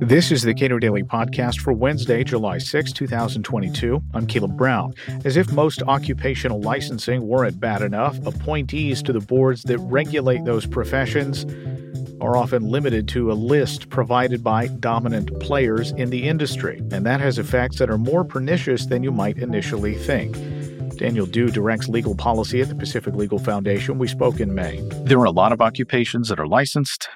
This is the Cato Daily Podcast for Wednesday, July 6, 2022. I'm Caleb Brown. As if most occupational licensing weren't bad enough, appointees to the boards that regulate those professions are often limited to a list provided by dominant players in the industry, and that has effects that are more pernicious than you might initially think. Daniel Dew directs legal policy at the Pacific Legal Foundation. We spoke in May. There are a lot of occupations that are licensed.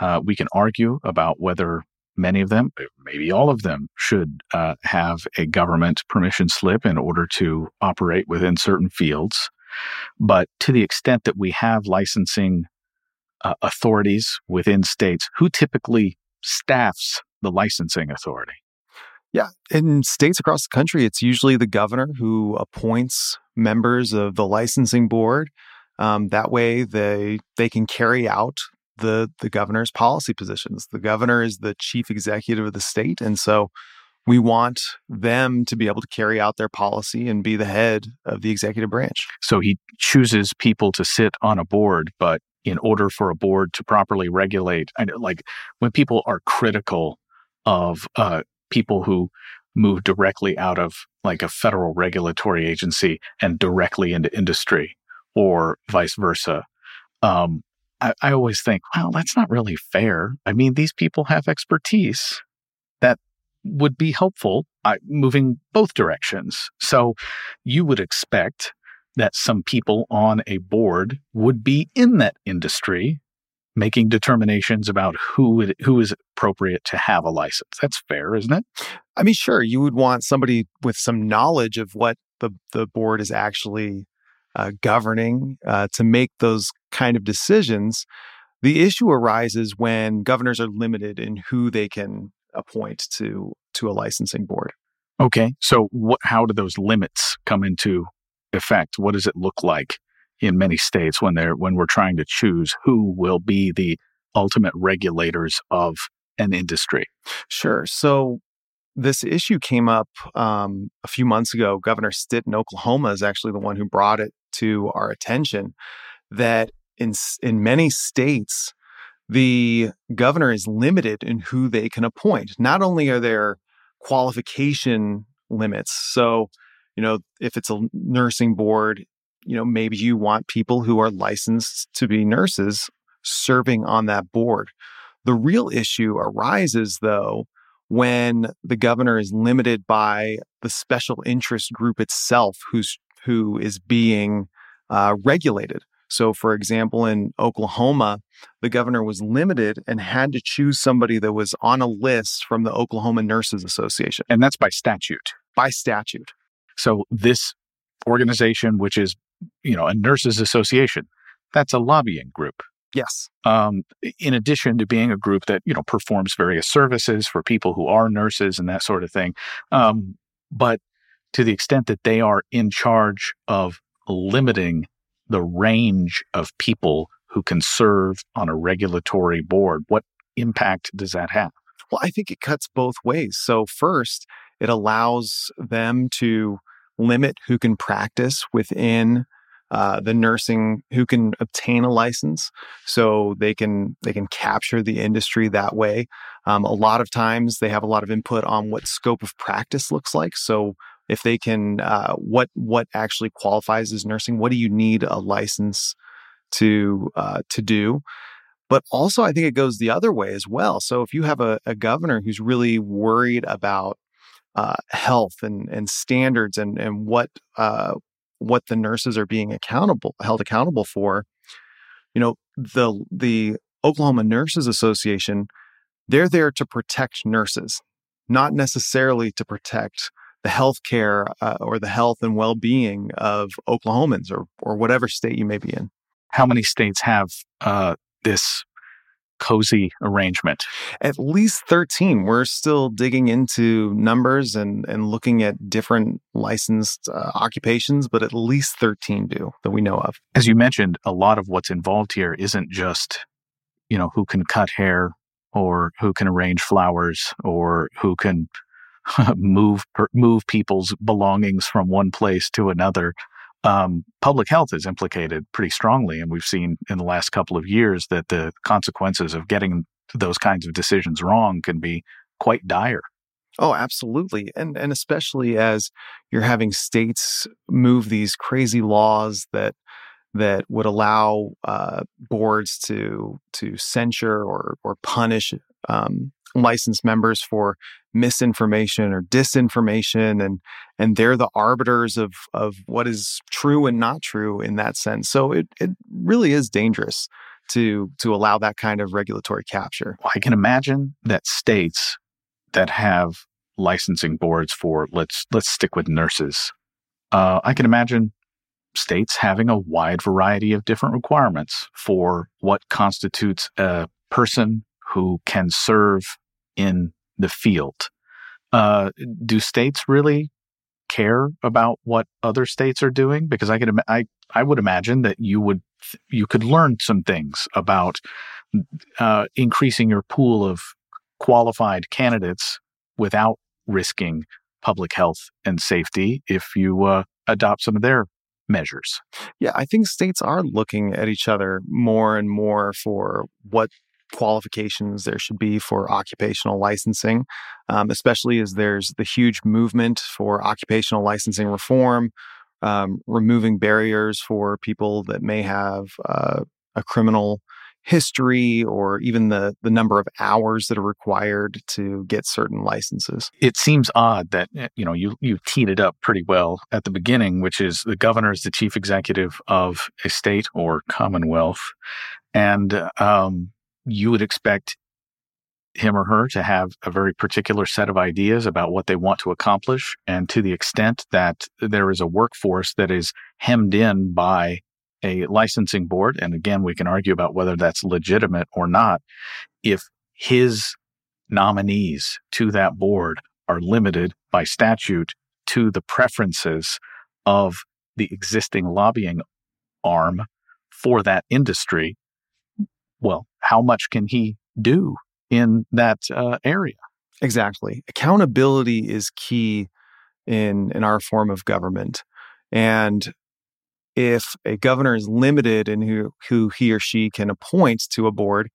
Uh, we can argue about whether many of them, maybe all of them, should uh, have a government permission slip in order to operate within certain fields. But to the extent that we have licensing uh, authorities within states, who typically staffs the licensing authority? Yeah, in states across the country, it's usually the governor who appoints members of the licensing board. Um, that way, they they can carry out the the governor's policy positions. The governor is the chief executive of the state, and so we want them to be able to carry out their policy and be the head of the executive branch. So he chooses people to sit on a board, but in order for a board to properly regulate, I know, like when people are critical of uh, people who move directly out of like a federal regulatory agency and directly into industry or vice versa. Um, I, I always think, well, that's not really fair. I mean, these people have expertise that would be helpful uh, moving both directions. So you would expect that some people on a board would be in that industry making determinations about who who is appropriate to have a license. That's fair, isn't it? I mean, sure, you would want somebody with some knowledge of what the the board is actually uh, governing uh, to make those kind of decisions. The issue arises when governors are limited in who they can appoint to to a licensing board. Okay, so what? How do those limits come into effect? What does it look like in many states when they're when we're trying to choose who will be the ultimate regulators of an industry? Sure. So this issue came up um, a few months ago. Governor Stitt in Oklahoma is actually the one who brought it to our attention that in in many states the governor is limited in who they can appoint. Not only are there qualification limits, so you know if it's a nursing board, you know maybe you want people who are licensed to be nurses serving on that board. The real issue arises though when the governor is limited by the special interest group itself who's who is being uh, regulated. So, for example, in Oklahoma, the governor was limited and had to choose somebody that was on a list from the Oklahoma Nurses Association. And that's by statute. By statute. So, this organization, which is, you know, a nurses association, that's a lobbying group. Yes. Um, in addition to being a group that, you know, performs various services for people who are nurses and that sort of thing. Um, but to the extent that they are in charge of limiting the range of people who can serve on a regulatory board, what impact does that have? Well, I think it cuts both ways. So, first, it allows them to limit who can practice within uh, the nursing who can obtain a license so they can they can capture the industry that way um, a lot of times they have a lot of input on what scope of practice looks like so if they can uh, what what actually qualifies as nursing what do you need a license to uh, to do? But also i think it goes the other way as well. So if you have a, a governor who's really worried about uh, health and and standards and and what uh, what the nurses are being accountable held accountable for you know the the Oklahoma Nurses Association they're there to protect nurses not necessarily to protect the health care uh, or the health and well-being of Oklahomans or or whatever state you may be in. How many states have uh, this cozy arrangement? At least 13. We're still digging into numbers and, and looking at different licensed uh, occupations, but at least 13 do that we know of. As you mentioned, a lot of what's involved here isn't just, you know, who can cut hair or who can arrange flowers or who can move move people's belongings from one place to another. Um, public health is implicated pretty strongly, and we've seen in the last couple of years that the consequences of getting those kinds of decisions wrong can be quite dire. Oh, absolutely. And and especially as you're having states move these crazy laws that that would allow uh, boards to to censure or or punish um, licensed members for misinformation or disinformation and and they're the arbiters of of what is true and not true in that sense. So it it really is dangerous to to allow that kind of regulatory capture. I can imagine that states that have licensing boards for let's let's stick with nurses uh, i can imagine states having a wide variety of different requirements for what constitutes a person who can serve in the field. Uh, do states really care about what other states are doing? Because I could, I, I would imagine that you would, you could learn some things about uh, increasing your pool of qualified candidates without risking public health and safety if you uh, adopt some of their measures. Yeah, I think states are looking at each other more and more for what qualifications there should be for occupational licensing, um, especially as there's the huge movement for occupational licensing reform, um, removing barriers for people that may have uh, a criminal history or even the the number of hours that are required to get certain licenses. It seems odd that eh, you know you you teed it up pretty well at the beginning, which is the governor is the chief executive of a state or commonwealth, and um, you would expect him or her to have a very particular set of ideas about what they want to accomplish. And to the extent that there is a workforce that is hemmed in by a licensing board, and again, we can argue about whether that's legitimate or not, if his nominees to that board are limited by statute to the preferences of the existing lobbying arm for that industry, well, how much can he do in that uh, area? Exactly. Accountability is key in in our form of government, and if a governor is limited in who who he or she can appoint to a board,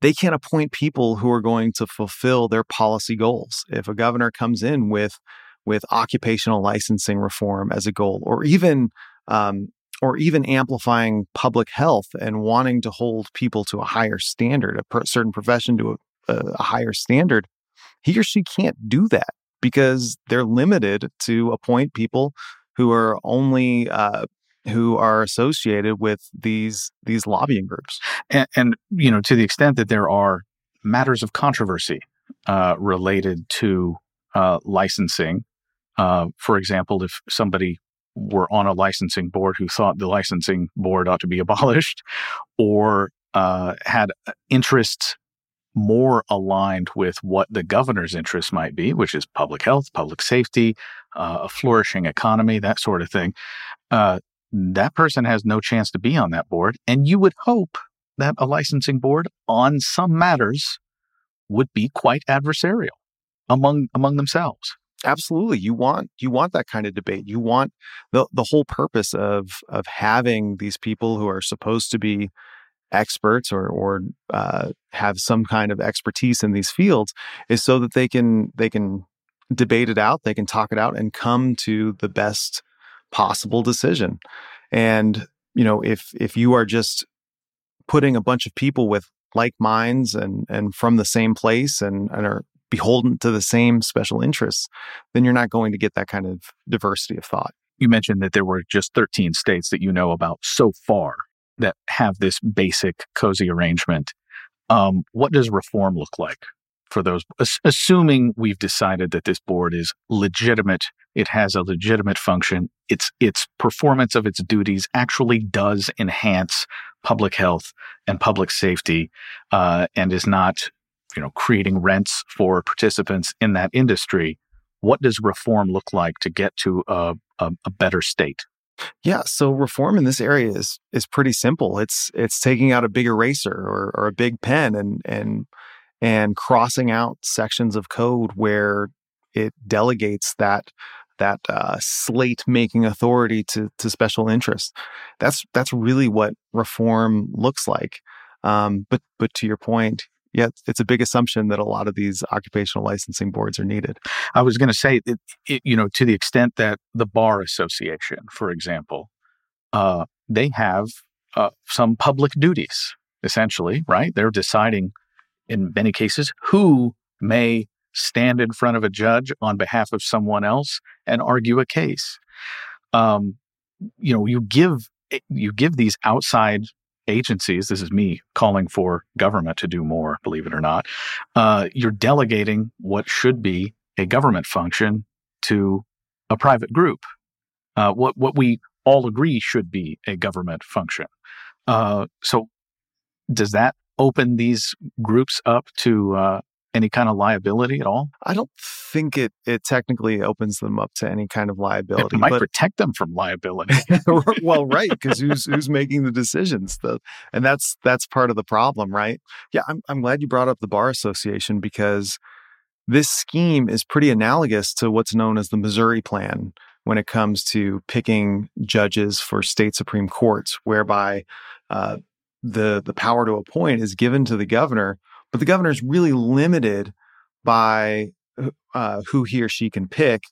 they can't appoint people who are going to fulfill their policy goals. If a governor comes in with with occupational licensing reform as a goal, or even um, or even amplifying public health and wanting to hold people to a higher standard, a per- certain profession to a, a higher standard, he or she can't do that because they're limited to appoint people who are only uh, who are associated with these these lobbying groups. And, and, you know, to the extent that there are matters of controversy uh, related to uh, licensing, uh, for example, if somebody were on a licensing board who thought the licensing board ought to be abolished or uh, had interests more aligned with what the governor's interests might be, which is public health, public safety, uh, a flourishing economy, that sort of thing. Uh, that person has no chance to be on that board. And you would hope that a licensing board on some matters would be quite adversarial among among themselves absolutely you want you want that kind of debate you want the the whole purpose of of having these people who are supposed to be experts or or uh, have some kind of expertise in these fields is so that they can they can debate it out they can talk it out and come to the best possible decision. And you know if if you are just putting a bunch of people with like minds and and from the same place and, and are beholden to the same special interests, then you're not going to get that kind of diversity of thought. You mentioned that there were just 13 states that you know about so far that have this basic cozy arrangement. Um, what does reform look like for those? Assuming we've decided that this board is legitimate, it has a legitimate function, its its performance of its duties actually does enhance public health and public safety, uh, and is not you know, creating rents for participants in that industry. What does reform look like to get to a, a, a better state? Yeah, so reform in this area is is pretty simple. It's it's taking out a big eraser or, or a big pen and and and crossing out sections of code where it delegates that that uh, slate making authority to to special interests. That's that's really what reform looks like. Um, but but to your point, yeah, it's a big assumption that a lot of these occupational licensing boards are needed. I was going to say, it, it, you know, to the extent that the Bar Association, for example, uh, they have uh, some public duties, essentially, right? They're deciding, in many cases, who may stand in front of a judge on behalf of someone else and argue a case. Um, you know, you give you give these outside agencies, this is me calling for government to do more, believe it or not, uh, you're delegating what should be a government function to a private group. Uh, what what we all agree should be a government function. Uh, so, does that open these groups up to uh, any kind of liability at all? I don't think it it technically opens them up to any kind of liability. It might but, protect them from liability. well, right, because who's who's making the decisions? The, and that's that's part of the problem, right? Yeah, I'm I'm glad you brought up the bar association because this scheme is pretty analogous to what's known as the Missouri Plan when it comes to picking judges for state supreme courts, whereby uh, the the power to appoint is given to the governor but the governor is really limited by uh, who he or she can pick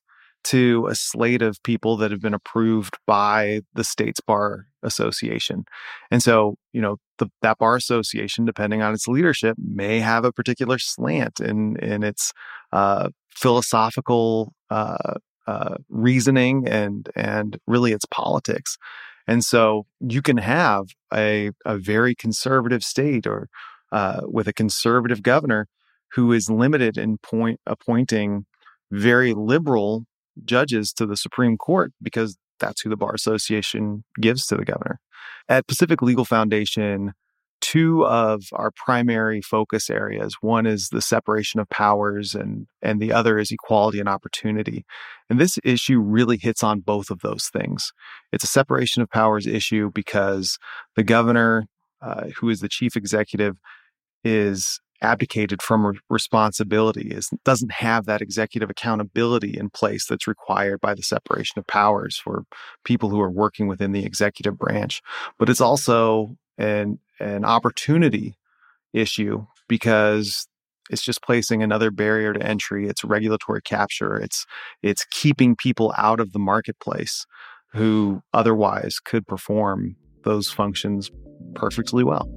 to a slate of people that have been approved by the state's bar association. And so, you know, the, that bar association, depending on its leadership, may have a particular slant in in its uh, philosophical uh, uh, reasoning and and really its politics. And so, you can have a a very conservative state or uh, with a conservative governor who is limited in point appointing very liberal judges to the Supreme Court because that's who the Bar Association gives to the governor. At Pacific Legal Foundation, two of our primary focus areas one is the separation of powers and and the other is equality and opportunity and this issue really hits on both of those things it's a separation of powers issue because the governor uh, who is the chief executive is abdicated from responsibility is doesn't have that executive accountability in place that's required by the separation of powers for people who are working within the executive branch. But it's also an an opportunity issue because it's just placing another barrier to entry. It's regulatory capture. It's it's keeping people out of the marketplace who otherwise could perform those functions perfectly well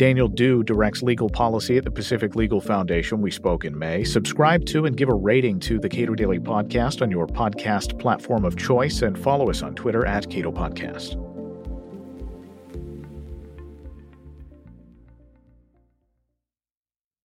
Daniel Dew directs legal policy at the Pacific Legal Foundation. We spoke in May. Subscribe to and give a rating to the Cato Daily Podcast on your podcast platform of choice and follow us on Twitter at Cato Podcast.